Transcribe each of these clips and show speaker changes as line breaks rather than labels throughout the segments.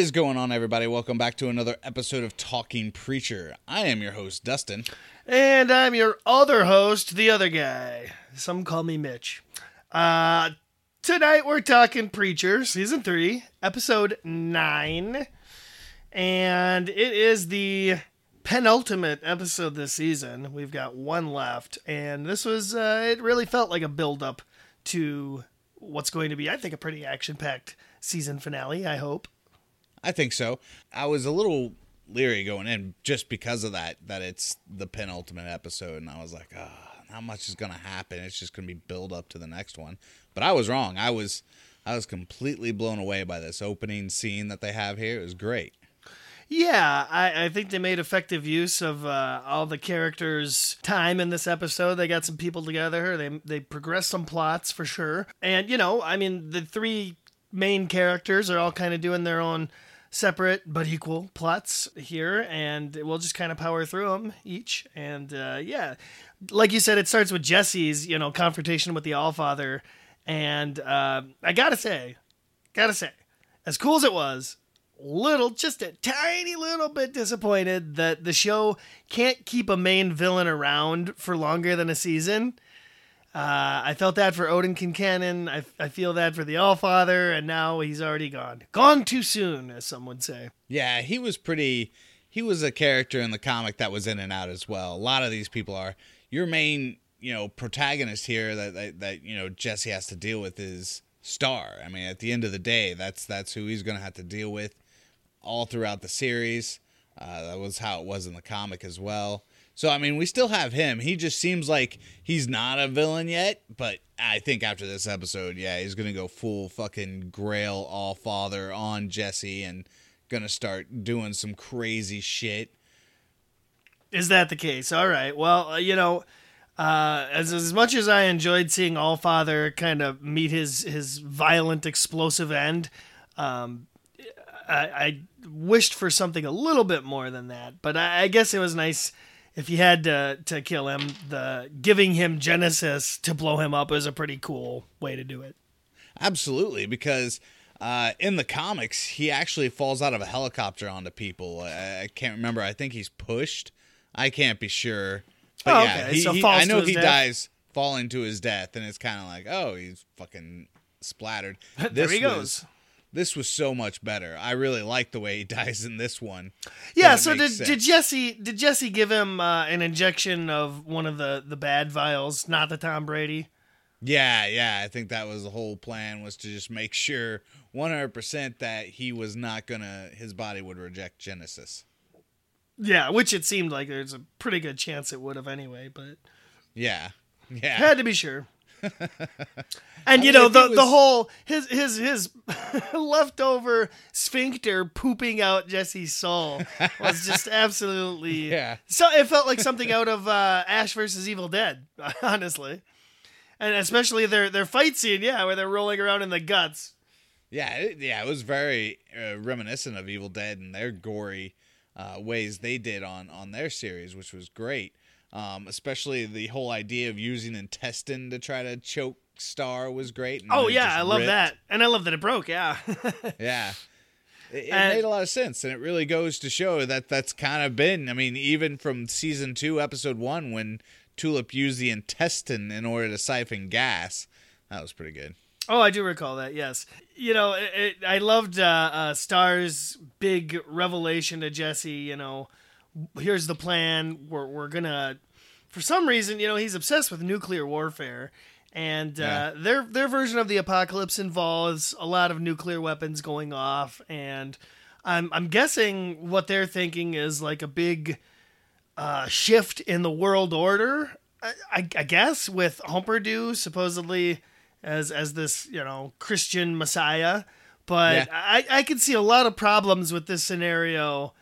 What is going on, everybody? Welcome back to another episode of Talking Preacher. I am your host, Dustin.
And I'm your other host, the other guy. Some call me Mitch. Uh, tonight we're talking Preacher, season three, episode nine. And it is the penultimate episode this season. We've got one left. And this was, uh, it really felt like a build up to what's going to be, I think, a pretty action packed season finale, I hope.
I think so. I was a little leery going in just because of that, that it's the penultimate episode. And I was like, ah, oh, not much is going to happen. It's just going to be build up to the next one. But I was wrong. I was. I was completely blown away by this opening scene that they have here. It was great.
Yeah, I, I think they made effective use of uh, all the characters' time in this episode. They got some people together. They they progressed some plots for sure. And you know, I mean, the three main characters are all kind of doing their own separate but equal plots here, and we'll just kind of power through them each. And uh, yeah, like you said, it starts with Jesse's you know confrontation with the Allfather, and uh, I gotta say, gotta say, as cool as it was, little, just a tiny little bit disappointed that the show can't keep a main villain around for longer than a season. Uh, I felt that for Odin Quincannon. I, I feel that for the Allfather, and now he's already gone. Gone too soon, as some would say.
Yeah, he was pretty. He was a character in the comic that was in and out as well. A lot of these people are. Your main, you know, protagonist here that that, that you know Jesse has to deal with is Starr. I mean, at the end of the day, that's that's who he's going to have to deal with all throughout the series. Uh, that was how it was in the comic as well. So I mean, we still have him. He just seems like he's not a villain yet, but I think after this episode, yeah, he's gonna go full fucking Grail All Father on Jesse and gonna start doing some crazy shit.
Is that the case? All right. Well, uh, you know, uh, as as much as I enjoyed seeing All Father kind of meet his his violent, explosive end, um, I, I wished for something a little bit more than that. But I, I guess it was nice if you had to to kill him, the giving him Genesis to blow him up is a pretty cool way to do it.
Absolutely, because uh, in the comics, he actually falls out of a helicopter onto people. I, I, can't remember. I think he's pushed. I can't be sure. But oh, yeah, okay. he, so he, I know he death. dies falling to his death, and it's kind of like, oh, he's fucking splattered.
there he goes
this was so much better. I really like the way he dies in this one.
Yeah. So did sense. did Jesse did Jesse give him uh, an injection of one of the the bad vials, not the Tom Brady?
Yeah, yeah. I think that was the whole plan was to just make sure 100% that he was not gonna his body would reject Genesis.
Yeah, which it seemed like there's a pretty good chance it would have anyway, but
yeah, yeah,
had to be sure. and you know the was... the whole his his his leftover sphincter pooping out Jesse's soul was just absolutely
yeah.
So it felt like something out of uh, Ash versus Evil Dead, honestly, and especially their their fight scene, yeah, where they're rolling around in the guts.
Yeah, it, yeah, it was very uh, reminiscent of Evil Dead and their gory uh, ways they did on on their series, which was great. Um, especially the whole idea of using intestine to try to choke Starr was great.
Oh yeah, I love ripped. that, and I love that it broke. Yeah,
yeah, it, it made a lot of sense, and it really goes to show that that's kind of been. I mean, even from season two, episode one, when Tulip used the intestine in order to siphon gas, that was pretty good.
Oh, I do recall that. Yes, you know, it, it, I loved uh, uh, Starr's big revelation to Jesse. You know, here's the plan. We're we're gonna, for some reason, you know, he's obsessed with nuclear warfare, and uh, yeah. their their version of the apocalypse involves a lot of nuclear weapons going off, and I'm I'm guessing what they're thinking is like a big uh, shift in the world order. I, I, I guess with Humperdoo supposedly as as this you know Christian Messiah, but yeah. I I could see a lot of problems with this scenario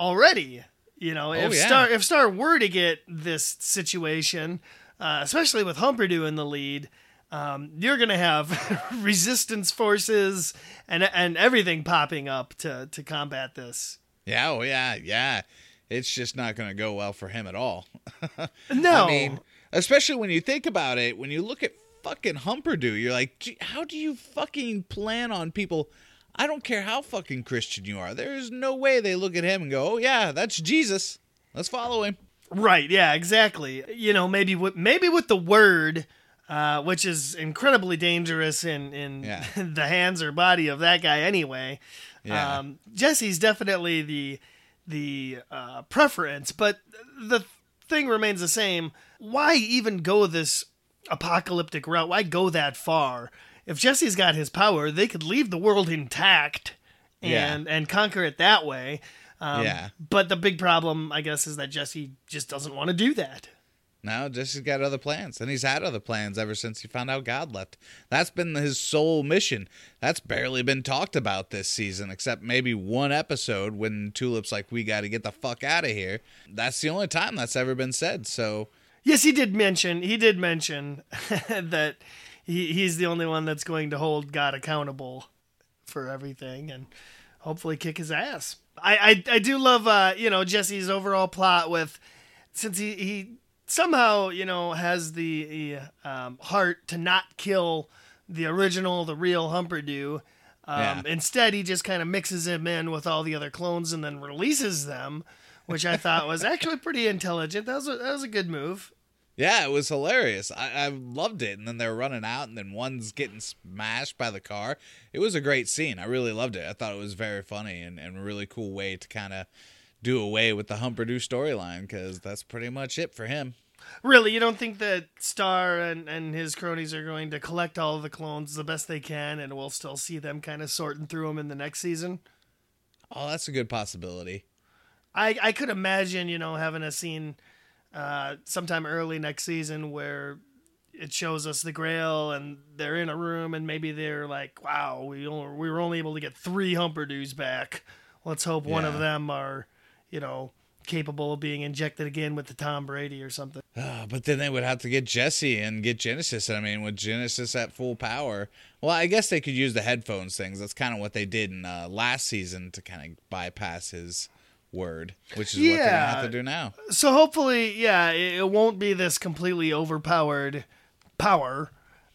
already. You know, oh, if yeah. Starr if Starr were to get this situation, uh, especially with Humperdoo in the lead, um, you're going to have resistance forces and and everything popping up to to combat this.
Yeah, oh yeah, yeah. It's just not going to go well for him at all.
no,
I mean, especially when you think about it, when you look at fucking Humperdoo, you're like, how do you fucking plan on people? I don't care how fucking Christian you are. There is no way they look at him and go, "Oh yeah, that's Jesus. Let's follow him."
Right. Yeah. Exactly. You know, maybe with maybe with the word, uh, which is incredibly dangerous in in
Yeah.
the hands or body of that guy anyway.
Yeah.
Um, Jesse's definitely the the uh, preference, but the thing remains the same. Why even go this apocalyptic route? Why go that far? If Jesse's got his power, they could leave the world intact
Yeah.
and and conquer it that way. Um,
Yeah.
But the big problem, I guess, is that Jesse just doesn't want to do that.
No, Jesse's got other plans, and he's had other plans ever since he found out God left. That's been his sole mission. That's barely been talked about this season, except maybe one episode when Tulip's like, "We got to get the fuck out of here." That's the only time that's ever been said. So
Yes, he did mention. He did mention that he, he's the only one that's going to hold God accountable for everything, and hopefully kick his ass. I I, I do love uh, you know Jesse's overall plot with since he he somehow you know has the um, heart to not kill the original, the real Humperdoo. Um,
Yeah.
Instead, he just kind of mixes him in with all the other clones and then releases them, which I thought was actually pretty intelligent. That was a, that was a good move.
Yeah, it was hilarious. I, I loved it. And then they're running out, and then one's getting smashed by the car. It was a great scene. I really loved it. I thought it was very funny and, and a really cool way to kind of do away with the Humperdoo storyline because that's pretty much it for him.
Really, you don't think that Starr and, and his cronies are going to collect all of the clones the best they can, and we'll still see them kind of sorting through them in the next season?
Oh, that's a good possibility.
I, I could imagine, you know, having a scene uh, sometime early next season where it shows us the Grail and they're in a room and maybe they're like, wow, we, only, we were only able to get three Humperdoos back. Let's hope one of them are, you know, capable of being injected again with the Tom Brady or something.
Ah, but then they would have to get Jesse and get Genesis. I mean, with Genesis at full power, well, I guess they could use the headphones things. That's kind of what they did in uh, last season to kind of bypass his word, which is what they're gonna have to do now.
So hopefully, yeah, it, won't be this completely overpowered power,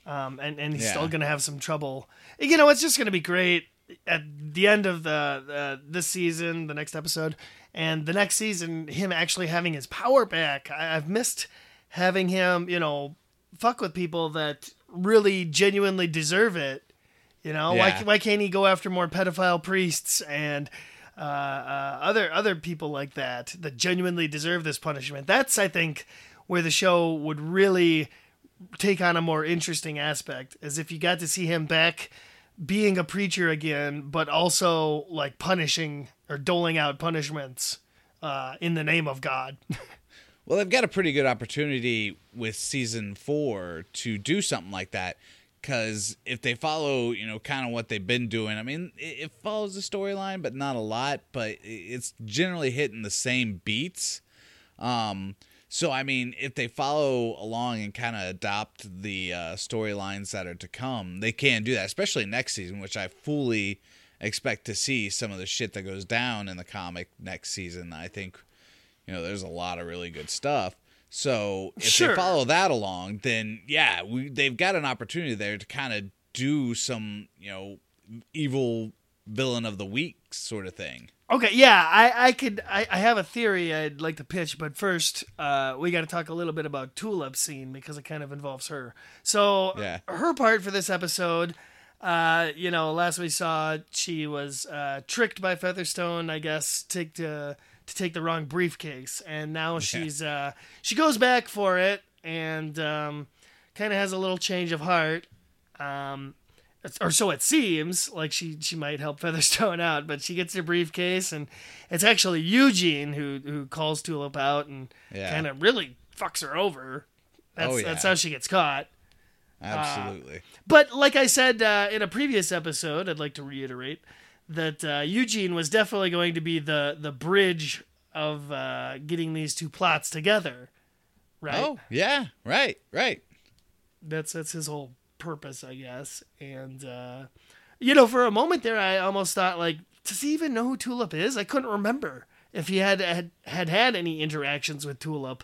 um, and and he's
Yeah.
still gonna have some trouble. You know, it's just gonna be great at the end of the uh, this season, the next episode, and the next season, him actually having his power back. I, I've missed having him, you know, fuck with people that really genuinely deserve it. You know, why why can't he go after more pedophile priests and uh, uh, other other people like that that genuinely deserve this punishment? That's I think where the show would really take on a more interesting aspect, as if you got to see him back being a preacher again, but also like punishing or doling out punishments uh, in the name of God.
Well, they've got a pretty good opportunity with season four to do something like that. Because if they follow, you know, kind of what they've been doing, I mean, it, it follows the storyline, but not a lot. But it's generally hitting the same beats. Um, so I mean, if they follow along and kind of adopt the uh, storylines that are to come, they can do that. Especially next season, which I fully expect to see some of the shit that goes down in the comic next season. I think you know, there's a lot of really good stuff. So if
Sure.
they follow that along, then yeah, we, they've got an opportunity there to kind of do some, you know, evil villain of the week sort of thing.
Okay, yeah, I, I could I, I have a theory I'd like to pitch, but first uh, we got to talk a little bit about Tulip's scene because it kind of involves her. So
Yeah.
her part for this episode, uh, you know, last we saw she was uh, tricked by Featherstone, I guess, take to to take the wrong briefcase, and now she's uh, she goes back for it and um, kind of has a little change of heart. Um, or so it seems like she she might help Featherstone out, but she gets her briefcase and it's actually Eugene who who calls Tulip out and
Yeah.
kind of really fucks her over. That's
Oh, yeah.
that's how she gets caught.
Absolutely.
But like I said uh, in a previous episode, I'd like to reiterate that uh, Eugene was definitely going to be the the bridge of uh, getting these two plots together. Right.
Oh, yeah. Right. Right.
that's that's his whole purpose, I guess. And uh, you know, for a moment there, I almost thought like, does he even know who Tulip is? I couldn't remember if he had had had, had any interactions with Tulip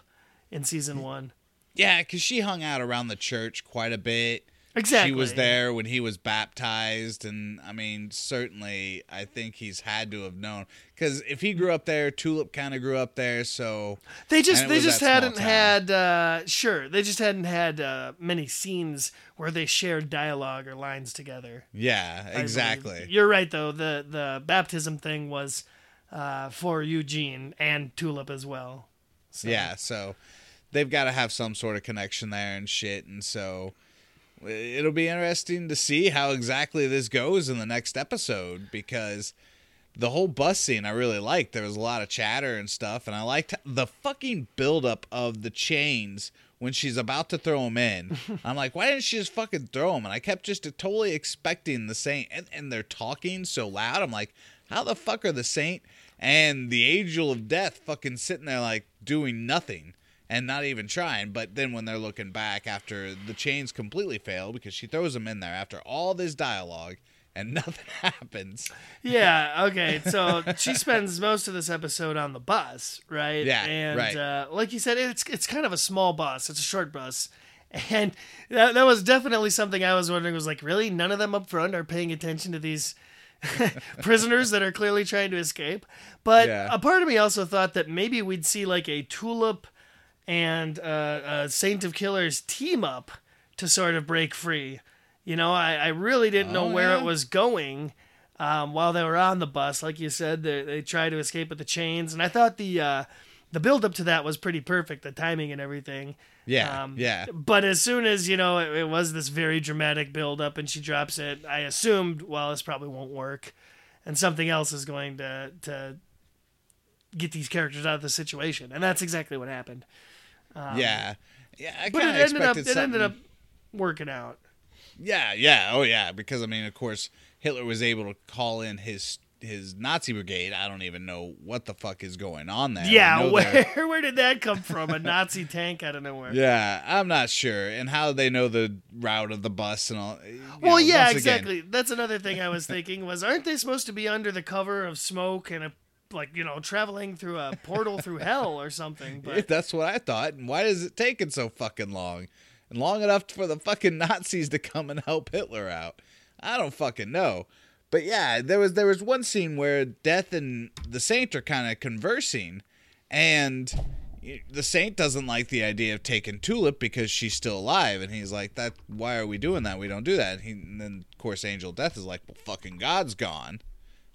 in season one.
Yeah, because she hung out around the church quite a bit.
Exactly.
She was there when he was baptized, and I mean, certainly, I think he's had to have known because if he grew up there, Tulip kind of grew up there, so
They just they just hadn't had uh, sure they just hadn't had uh, many scenes where they shared dialogue or lines together.
yeah, exactly.
You're right though. The the baptism thing was uh, for Eugene and Tulip as well. So,
Yeah, so they've got to have some sort of connection there and shit, and so it'll be interesting to see how exactly this goes in the next episode because the whole bus scene I really liked. There was a lot of chatter and stuff, and I liked the fucking buildup of the chains when she's about to throw them in. I'm like, why didn't she just fucking throw them? And I kept just totally expecting the saint, and, and they're talking so loud. I'm like, how the fuck are the saint and the angel of death fucking sitting there like doing nothing? And not even trying. But then when they're looking back after the chains completely fail because she throws them in there after all this dialogue and nothing happens.
Yeah. Okay. So she spends most of this episode on the bus, right?
Yeah,
And
right.
Uh, like you said, it's it's kind of a small bus. It's a short bus, and that that was definitely something I was wondering. Was like, really, none of them up front are paying attention to these. prisoners that are clearly trying to escape but
Yeah.
a part of me also thought that maybe we'd see like a tulip and uh, uh, saint of killers team up to sort of break free you know i, I really didn't know
Oh,
where
yeah.
it was going um, while they were on the bus. Like you said, they, they try to escape with the chains, and I thought the uh, the build up to that was pretty perfect, the timing and everything.
Yeah,
Um,
yeah,
But as soon as you know it, it was this very dramatic build up, and she drops it, I assumed, well, this probably won't work, and something else is going to to get these characters out of the situation, and that's exactly what happened.
Um, yeah, yeah. I
But it ended up
expected
it ended up working out.
Yeah, yeah, oh yeah. Because I mean, of course, Hitler was able to call in his his Nazi brigade. I don't even know what the fuck is going on there.
Yeah,
they're-
where where did that come from? A Nazi tank out of nowhere.
Yeah, I'm not sure, and how they know the route of the bus and all.
Well,
know,
yeah,
once again,
exactly. That's another thing I was thinking was, aren't they supposed to be under the cover of smoke and a like you know traveling through a portal through hell or something? But
That's what I thought. And why is it taking so fucking long? And long enough for the fucking Nazis to come and help Hitler out? I don't fucking know. But yeah, there was there was one scene where Death and the Saint are kind of conversing, and the Saint doesn't like the idea of taking Tulip because she's still alive, and he's like, "That why are we doing that? We don't do that." And, he, and then of course Angel Death is like, "Well, fucking God's gone.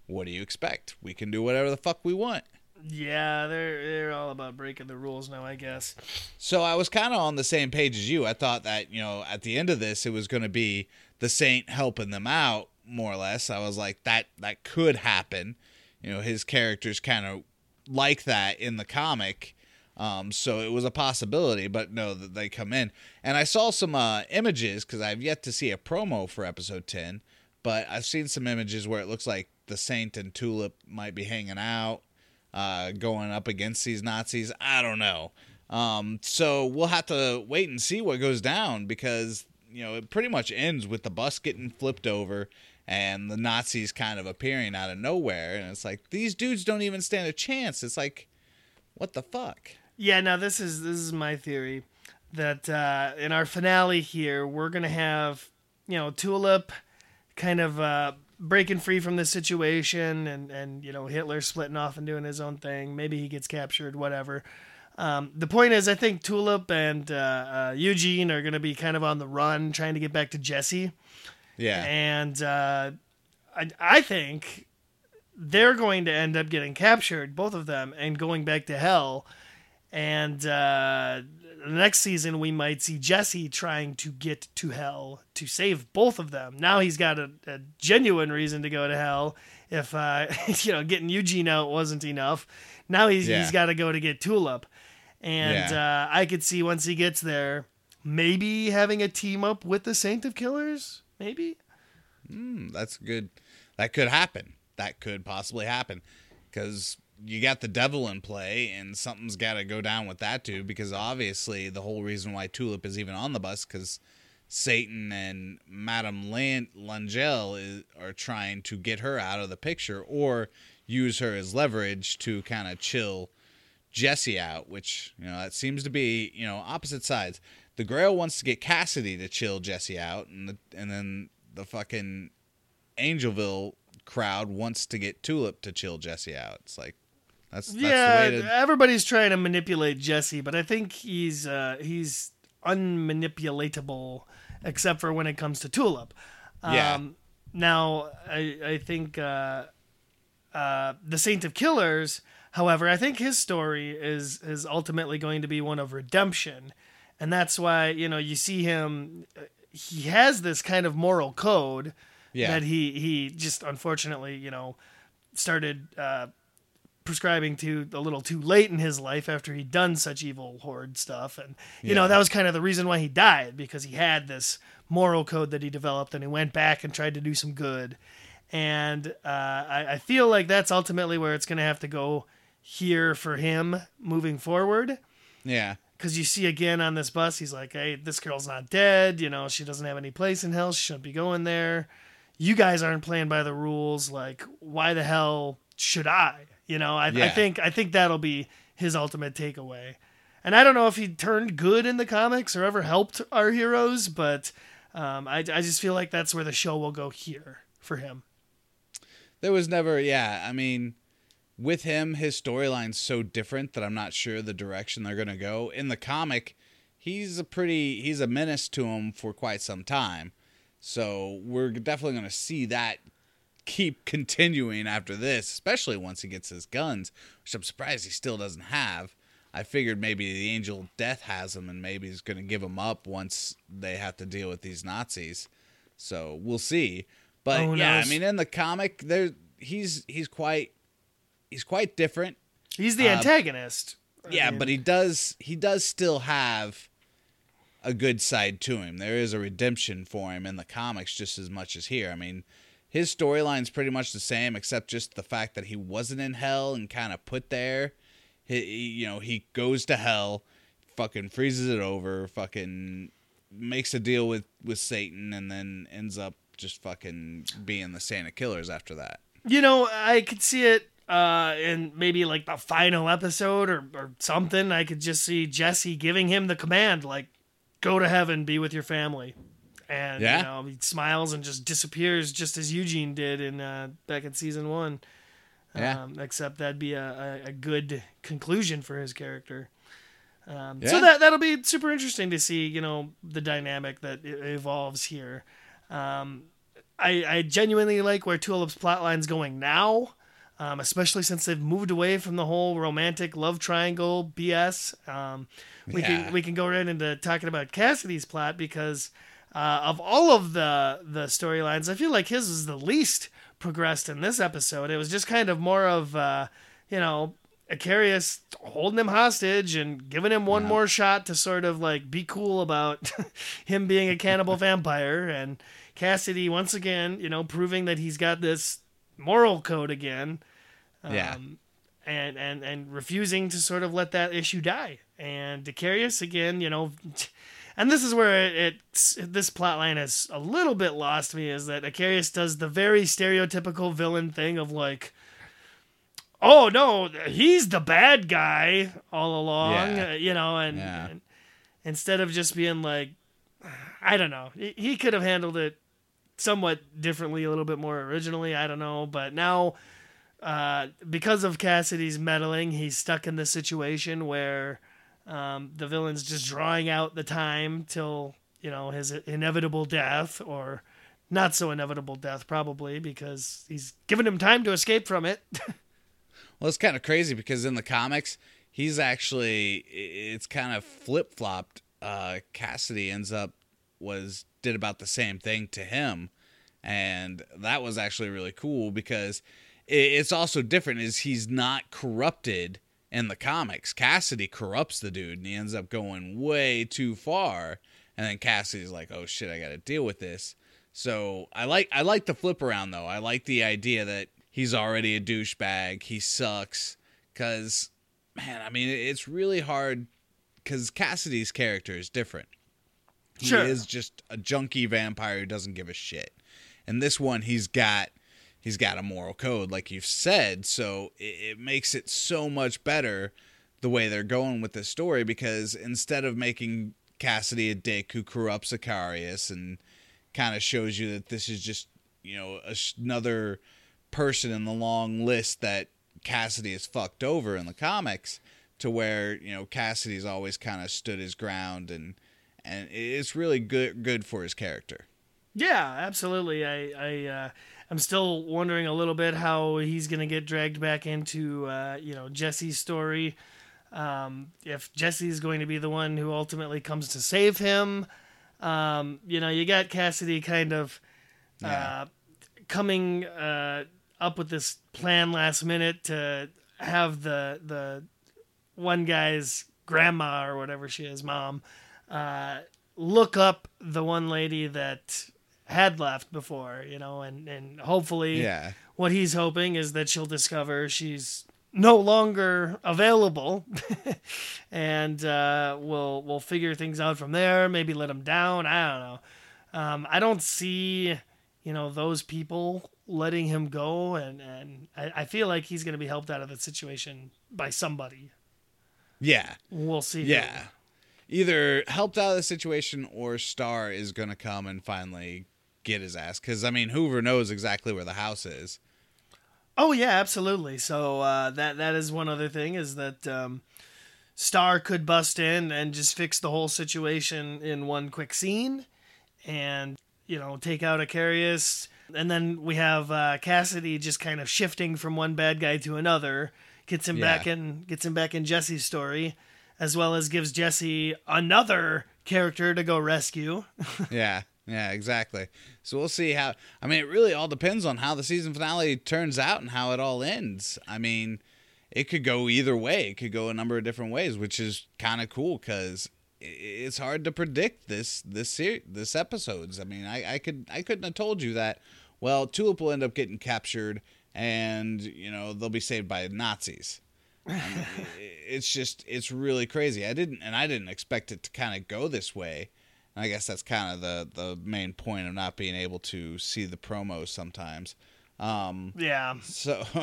What do you expect? We can do whatever the fuck we want."
yeah, they're they're all about breaking the rules now, I guess.
So I was kind of on the same page as you. I thought that, you know, at the end of this it was going to be the saint helping them out more or less. I was like that that could happen. You know, his character's kind of like that in the comic. Um, so it was a possibility, but no, that they come in. And I saw some uh, images because I've yet to see a promo for episode 10, but I've seen some images where it looks like the Saint and Tulip might be hanging out, uh, going up against these Nazis. I don't know. Um, so we'll have to wait and see what goes down because, you know, it pretty much ends with the bus getting flipped over and the Nazis kind of appearing out of nowhere. And it's like, these dudes don't even stand a chance. It's like, what the fuck?
Yeah, now this is this is my theory that uh, in our finale here we're gonna have you know Tulip kind of uh, breaking free from this situation and and you know Hitler splitting off and doing his own thing. Maybe he gets captured, whatever. Um, the point is, I think Tulip and uh, uh, Eugene are gonna be kind of on the run, trying to get back to Jesse,
Yeah.
and uh, I I think they're going to end up getting captured, both of them, and going back to hell. And uh, the next season, we might see Jesse trying to get to hell to save both of them. Now he's got a, a genuine reason to go to hell. If uh, you know, getting Eugene out wasn't enough, now he's
Yeah.
he's got to go to get Tulip. And uh, I could see once he gets there, maybe having a team up with the Saint of Killers. Maybe.
Hmm, that's good. That could happen. That could possibly happen because you got the devil in play, and something's got to go down with that too. Because obviously, the whole reason why Tulip is even on the bus because Satan and Madame Lan- L'Angelle is, are trying to get her out of the picture or use her as leverage to kind of chill Jesse out, which you know that seems to be you know opposite sides. the Grail wants to get Cassidy to chill Jesse out, and the, and then the fucking Angelville crowd wants to get Tulip to chill Jesse out. It's like that's, that's
yeah,
to
everybody's trying to manipulate Jesse, but I think he's uh, he's unmanipulatable except for when it comes to Tulip. Um,
Yeah.
Now, I I think uh, uh, the Saint of Killers, however, I think his story is is ultimately going to be one of redemption, and that's why you know you see him. He has this kind of moral code
yeah
that he he just unfortunately you know started uh, prescribing to a little too late in his life after he'd done such evil horde stuff and you know that was kind of the reason why he died because he had this moral code that he developed and he went back and tried to do some good and uh, I, I feel like that's ultimately where it's going to have to go here for him moving forward
yeah
because you see again on this bus, he's like, "Hey, this girl's not dead. You know, she doesn't have any place in hell. She shouldn't be going there. You guys aren't playing by the rules. Like, why the hell should I? You know, I, I think I think that'll be his ultimate takeaway. And I don't know if he turned good in the comics or ever helped our heroes, but um, I, I just feel like that's where the show will go here for him.
there was never yeah i mean with him his storyline's so different that i'm not sure the direction they're going to go in the comic he's a pretty he's a menace to him for quite some time so we're definitely going to see that keep continuing after this especially once he gets his guns which i'm surprised he still doesn't have. I figured maybe the angel of death has him, and maybe he's going to give him up once they have to deal with these nazis. So we'll see. But
Oh,
yeah i mean in the comic there he's he's quite he's quite different.
He's the
Uh,
antagonist. I
yeah
mean,
but he does he does still have a good side to him. There is a redemption for him in the comics just as much as here. I mean his storyline's pretty much the same except just the fact that he wasn't in hell and kind of put there he, you know he goes to hell fucking freezes it over fucking makes a deal with with satan and then ends up just fucking being the santa killers after that
You know, I could see it uh, in maybe like the final episode or, or something. I could just see Jesse giving him the command, like, go to heaven, be with your family. And,
Yeah.
you know, he smiles and just disappears just as Eugene did in uh, back in season one.
Yeah.
Um, except that'd be a, a, a good conclusion for his character. Um,
Yeah.
So that that'll be super interesting to see, you know, the dynamic that evolves here. Um, I, I genuinely like where Tulip's plotline's going now, um, especially since they've moved away from the whole romantic love triangle BS. Um, we
Yeah.
can we can go right into talking about Cassidy's plot because uh, of all of the the storylines, I feel like his was the least progressed in this episode. It was just kind of more of uh, you know Eccarius holding him hostage and giving him one
Yeah.
more shot to sort of like be cool about him being a cannibal vampire and Cassidy once again, you know, proving that he's got this moral code again.
Yeah.
Um, and, and, and refusing to sort of let that issue die. And Decarius again, you know, and this is where it, it's this plot line is a little bit lost me is that Eccarius does the very stereotypical villain thing of like, oh no, he's the bad guy all along,
Yeah.
uh, you know, and,
Yeah.
and instead of just being like, I don't know, he, he could have handled it somewhat differently, a little bit more originally. I don't know, but now uh, because of Cassidy's meddling, he's stuck in this situation where um, the villain's just drawing out the time till you know his inevitable death or not so inevitable death probably because he's given him time to escape from it.
Well, it's kind of crazy because in the comics, he's actually it's kind of flip flopped. Uh, Cassidy ends up was did about the same thing to him, and that was actually really cool because it's also different. Is he's not corrupted in the comics? Cassidy corrupts the dude, and he ends up going way too far. And then Cassidy's like, "Oh shit, I got to deal with this." So I like I like the flip around though. I like the idea that he's already a douchebag. He sucks because man, I mean it's really hard because Cassidy's character is different. He
Sure.
is just a junkie vampire who doesn't give a shit. And this one, he's got he's got a moral code, like you've said. So it, it makes it so much better the way they're going with this story because instead of making Cassidy a dick who corrupts Eccarius and kind of shows you that this is just you know another person in the long list that Cassidy has fucked over in the comics to where you know Cassidy's always kind of stood his ground and and it's really good good for his character.
Yeah, absolutely. I I uh, I'm still wondering a little bit how he's gonna get dragged back into uh, you know Jesse's story. Um, if Jesse's going to be the one who ultimately comes to save him, um, you know, you got Cassidy kind of uh, yeah. coming uh, up with this plan last minute to have the the one guy's grandma or whatever she is, mom, uh, look up the one lady that had left before, you know, and, and hopefully
yeah.
what he's hoping is that she'll discover she's no longer available and uh, we'll we'll figure things out from there, maybe let him down. I don't know. Um, I don't see, you know, those people letting him go and, and I, I feel like he's gonna be helped out of the situation by somebody.
Yeah.
We'll see.
Yeah. Either helped out of the situation or Starr is going to come and finally get his ass. Because, I mean, Hoover knows exactly where the house is.
Oh, yeah, absolutely. So uh, that that is one other thing is that um, Starr could bust in and just fix the whole situation in one quick scene and, you know, take out Eccarius. And then we have uh, Cassidy just kind of shifting from one bad guy to another gets him yeah. back in gets him back in Jesse's story, as well as gives Jesse another character to go rescue.
yeah. Yeah, exactly. So we'll see how. I mean, it really all depends on how the season finale turns out and how it all ends. I mean, it could go either way. It could go a number of different ways, which is kind of cool because it's hard to predict this this ser- this episodes. I mean, I, I could I couldn't have told you that. Well, Tulip will end up getting captured and you know they'll be saved by Nazis. it's just it's really crazy. I didn't and I didn't expect it to kind of go this way. I guess that's kind of the the main point of not being able to see the promos sometimes. Um,
yeah.
So,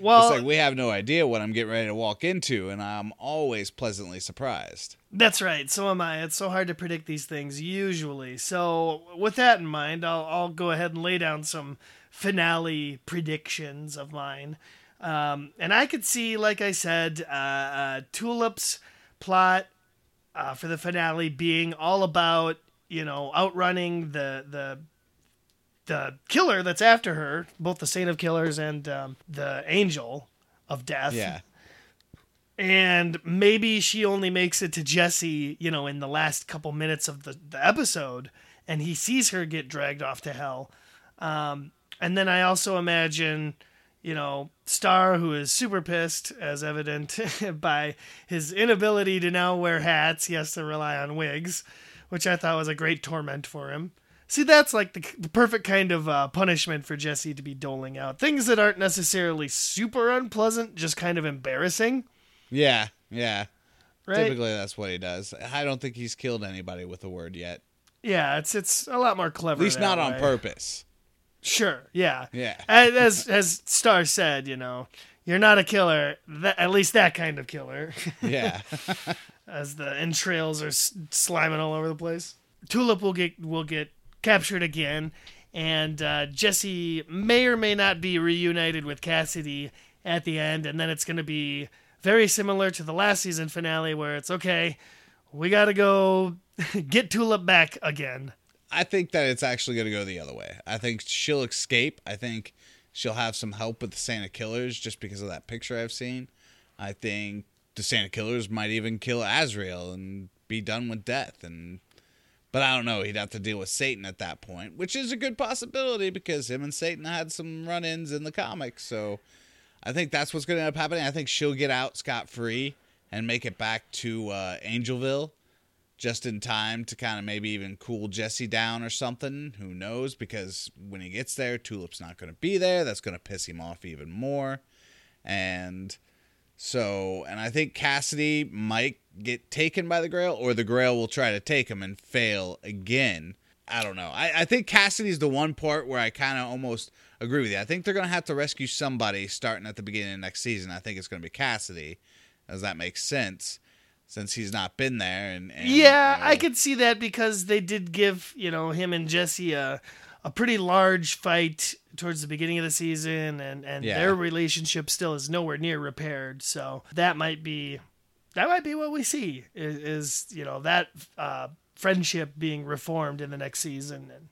well,
it's like we have no idea what I'm getting ready to walk into, and I'm always pleasantly surprised.
That's right. So am I. It's so hard to predict these things usually. So, with that in mind, I'll I'll go ahead and lay down some finale predictions of mine. Um, and I could see, like I said, uh, uh, Tulip's plot uh, for the finale being all about you know outrunning the the the killer that's after her, both the Saint of Killers and um, the Angel of Death.
Yeah.
And maybe she only makes it to Jesse, you know, in the last couple minutes of the, the episode, and he sees her get dragged off to hell. Um, and then I also imagine, you know, Starr, who is super pissed, as evident by his inability to now wear hats. He has to rely on wigs, which I thought was a great torment for him. See, that's like the, the perfect kind of uh, punishment for Jesse to be doling out. Things that aren't necessarily super unpleasant, just kind of embarrassing.
Yeah, yeah.
Right?
Typically, that's what he does. I don't think he's killed anybody with a word yet.
Yeah, it's it's a lot more clever.
At least not
way.
on purpose.
Sure. Yeah.
Yeah.
as as Starr said, you know, you're not a killer. That, at least that kind of killer.
Yeah.
as the entrails are sliming all over the place. Tulip will get will get captured again, and uh, Jesse may or may not be reunited with Cassidy at the end, and then it's going to be very similar to the last season finale, where it's okay, we got to go get Tulip back again.
I think that it's actually going to go the other way. I think she'll escape. I think she'll have some help with the Santa Killers just because of that picture I've seen. I think the Santa Killers might even kill Azrael and be done with death. And but I don't know. He'd have to deal with Satan at that point, which is a good possibility because him and Satan had some run-ins in the comics. So I think that's what's going to end up happening. I think she'll get out scot free and make it back to uh, Angelville just in time to kind of maybe even cool Jesse down or something. Who knows? Because when he gets there, Tulip's not going to be there. That's going to piss him off even more. And so, and I think Cassidy might get taken by the Grail, or the Grail will try to take him and fail again. I don't know. I, I think Cassidy's the one part where I kind of almost agree with you. I think they're going to have to rescue somebody starting at the beginning of next season. I think it's going to be Cassidy, Does that make sense. Since he's not been there. And, and
yeah,
you know,
I could see that because they did give you know him and Jesse a a pretty large fight towards the beginning of the season, and and
Yeah.
their relationship still is nowhere near repaired. So that might be that might be what we see is, is you know that uh, friendship being reformed in the next season and.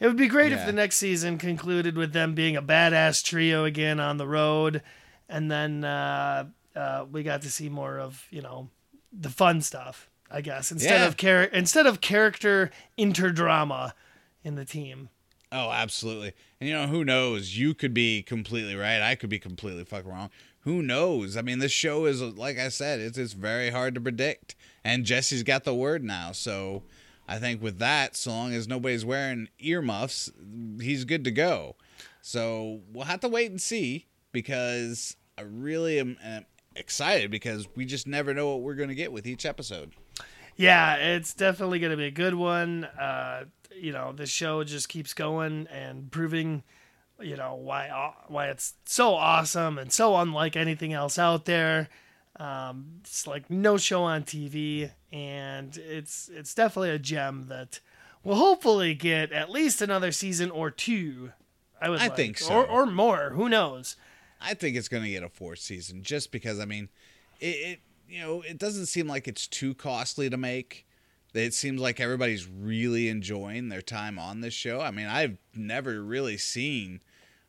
It would be great if the next season concluded with them being a badass trio again on the road, and then uh, uh, we got to see more of you know the fun stuff, I guess, instead
Yeah.
of char- instead of character interdrama in the team.
Oh, absolutely. And you know, who knows? You could be completely right. I could be completely fucking wrong. Who knows? I mean, this show is like I said, it's it's very hard to predict. And Jesse's got the word now, so I think with that, so long as nobody's wearing earmuffs, he's good to go. So we'll have to wait and see because I really am, am excited because we just never know what we're going to get with each episode.
Yeah, it's definitely going to be a good one. Uh, you know, the show just keeps going and proving, you know, why uh, why it's so awesome and so unlike anything else out there. Um, it's like no show on TV, and it's it's definitely a gem that will hopefully get at least another season or two. I would
I
like.
think so.
or or more. Who knows?
I think it's going to get a fourth season just because I mean, it, it you know it doesn't seem like it's too costly to make. It seems like everybody's really enjoying their time on this show. I mean, I've never really seen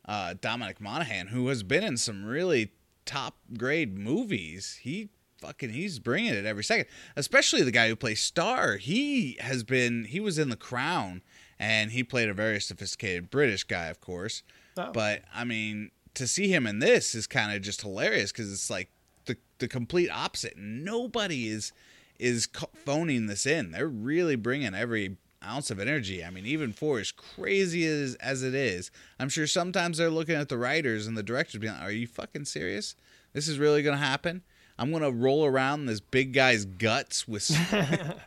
uh, Dominic Monaghan, who has been in some really top grade movies. He fucking he's bringing it every second. Especially the guy who plays Starr. He has been he was in The Crown and he played a very sophisticated British guy, of course.
Oh.
But I mean, to see him in this is kind of just hilarious because it's like the the complete opposite. Nobody is is phoning this in. They're really bringing every ounce of energy. I mean, even for as crazy as as it is, I'm sure sometimes they're looking at the writers and the directors, being, like, "Are you fucking serious? This is really going to happen? I'm going to roll around this big guy's guts with."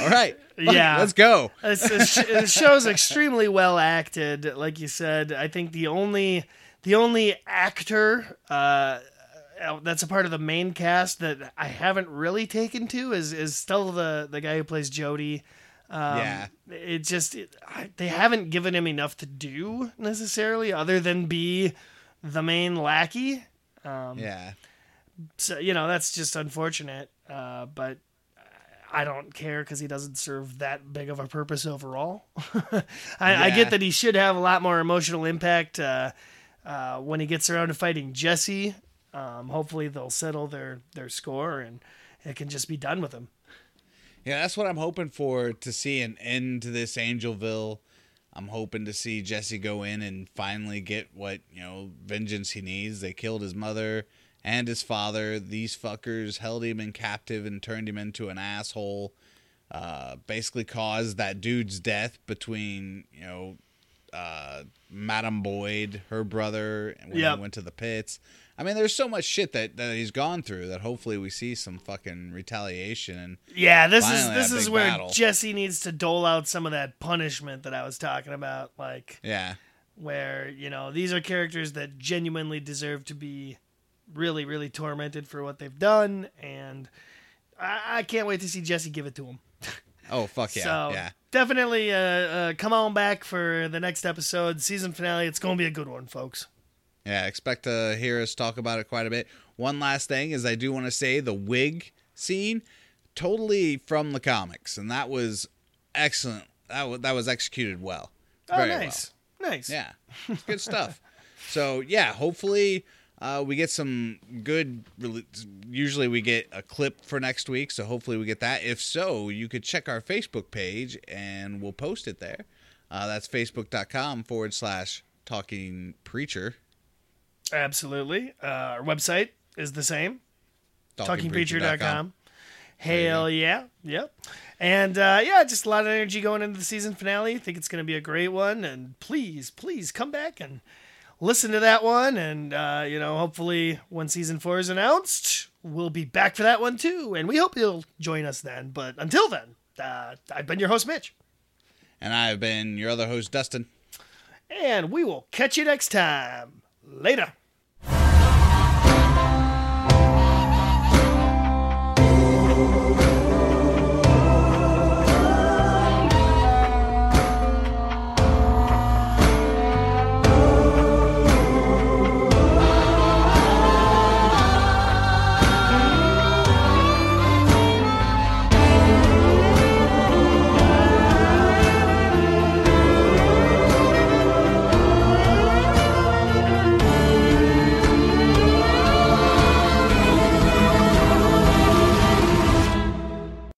All right,
Yeah.
let's go.
It's, it's, the show's extremely well acted. Like you said, I think the only the only actor uh, that's a part of the main cast that I haven't really taken to is is still the the guy who plays Jody. Um,
Yeah.
it just it, I, they haven't given him enough to do necessarily, other than be the main lackey. Um,
Yeah,
so you know that's just unfortunate. Uh, but I don't care because he doesn't serve that big of a purpose overall. I, I get that he should have a lot more emotional impact uh, uh, when he gets around to fighting Jesse. Um, hopefully they'll settle their their score and it can just be done with him.
Yeah, that's what I'm hoping for to see an end to this Angelville. I'm hoping to see Jesse go in and finally get what, you know, vengeance he needs. They killed his mother and his father. These fuckers held him in captive and turned him into an asshole. Uh, basically caused that dude's death between, you know, uh, Madam Boyd, her brother, when
Yep.
he went to the pits. I mean, there's so much shit that, that he's gone through that hopefully we see some fucking retaliation and
Yeah, this is this is where
battle.
Jesse needs to dole out some of that punishment that I was talking about, like
yeah.
where you know these are characters that genuinely deserve to be really really tormented for what they've done and i, I can't wait to see jesse give it to him
Oh fuck yeah,
so
yeah.
Definitely uh, uh, come on back for the next episode season finale it's gonna be a good one folks
Yeah, expect to hear us talk about it quite a bit. One last thing is I do want to say the wig scene totally from the comics and that was excellent. That was, that was executed well.
oh
Very
nice nice.
Yeah. It's good stuff. So, yeah, hopefully uh, we get some good usually we get a clip for next week, so hopefully we get that. If so, you could check our Facebook page and we'll post it there. Uh, that's facebook.com forward slash talking preacher.
absolutely uh, our website is the same
talkingpreacher.com.
talkingpreacher.com. Hell yeah. Yep. And uh, yeah, just a lot of energy going into the season finale. I think it's going to be a great one. And please, please come back and listen to that one. And, uh, you know, hopefully when season four is announced, we'll be back for that one too. And we hope you'll join us then. But until then, uh, I've been your host, Mitch.
And I've been your other host, Dustin.
And we will catch you next time. Later.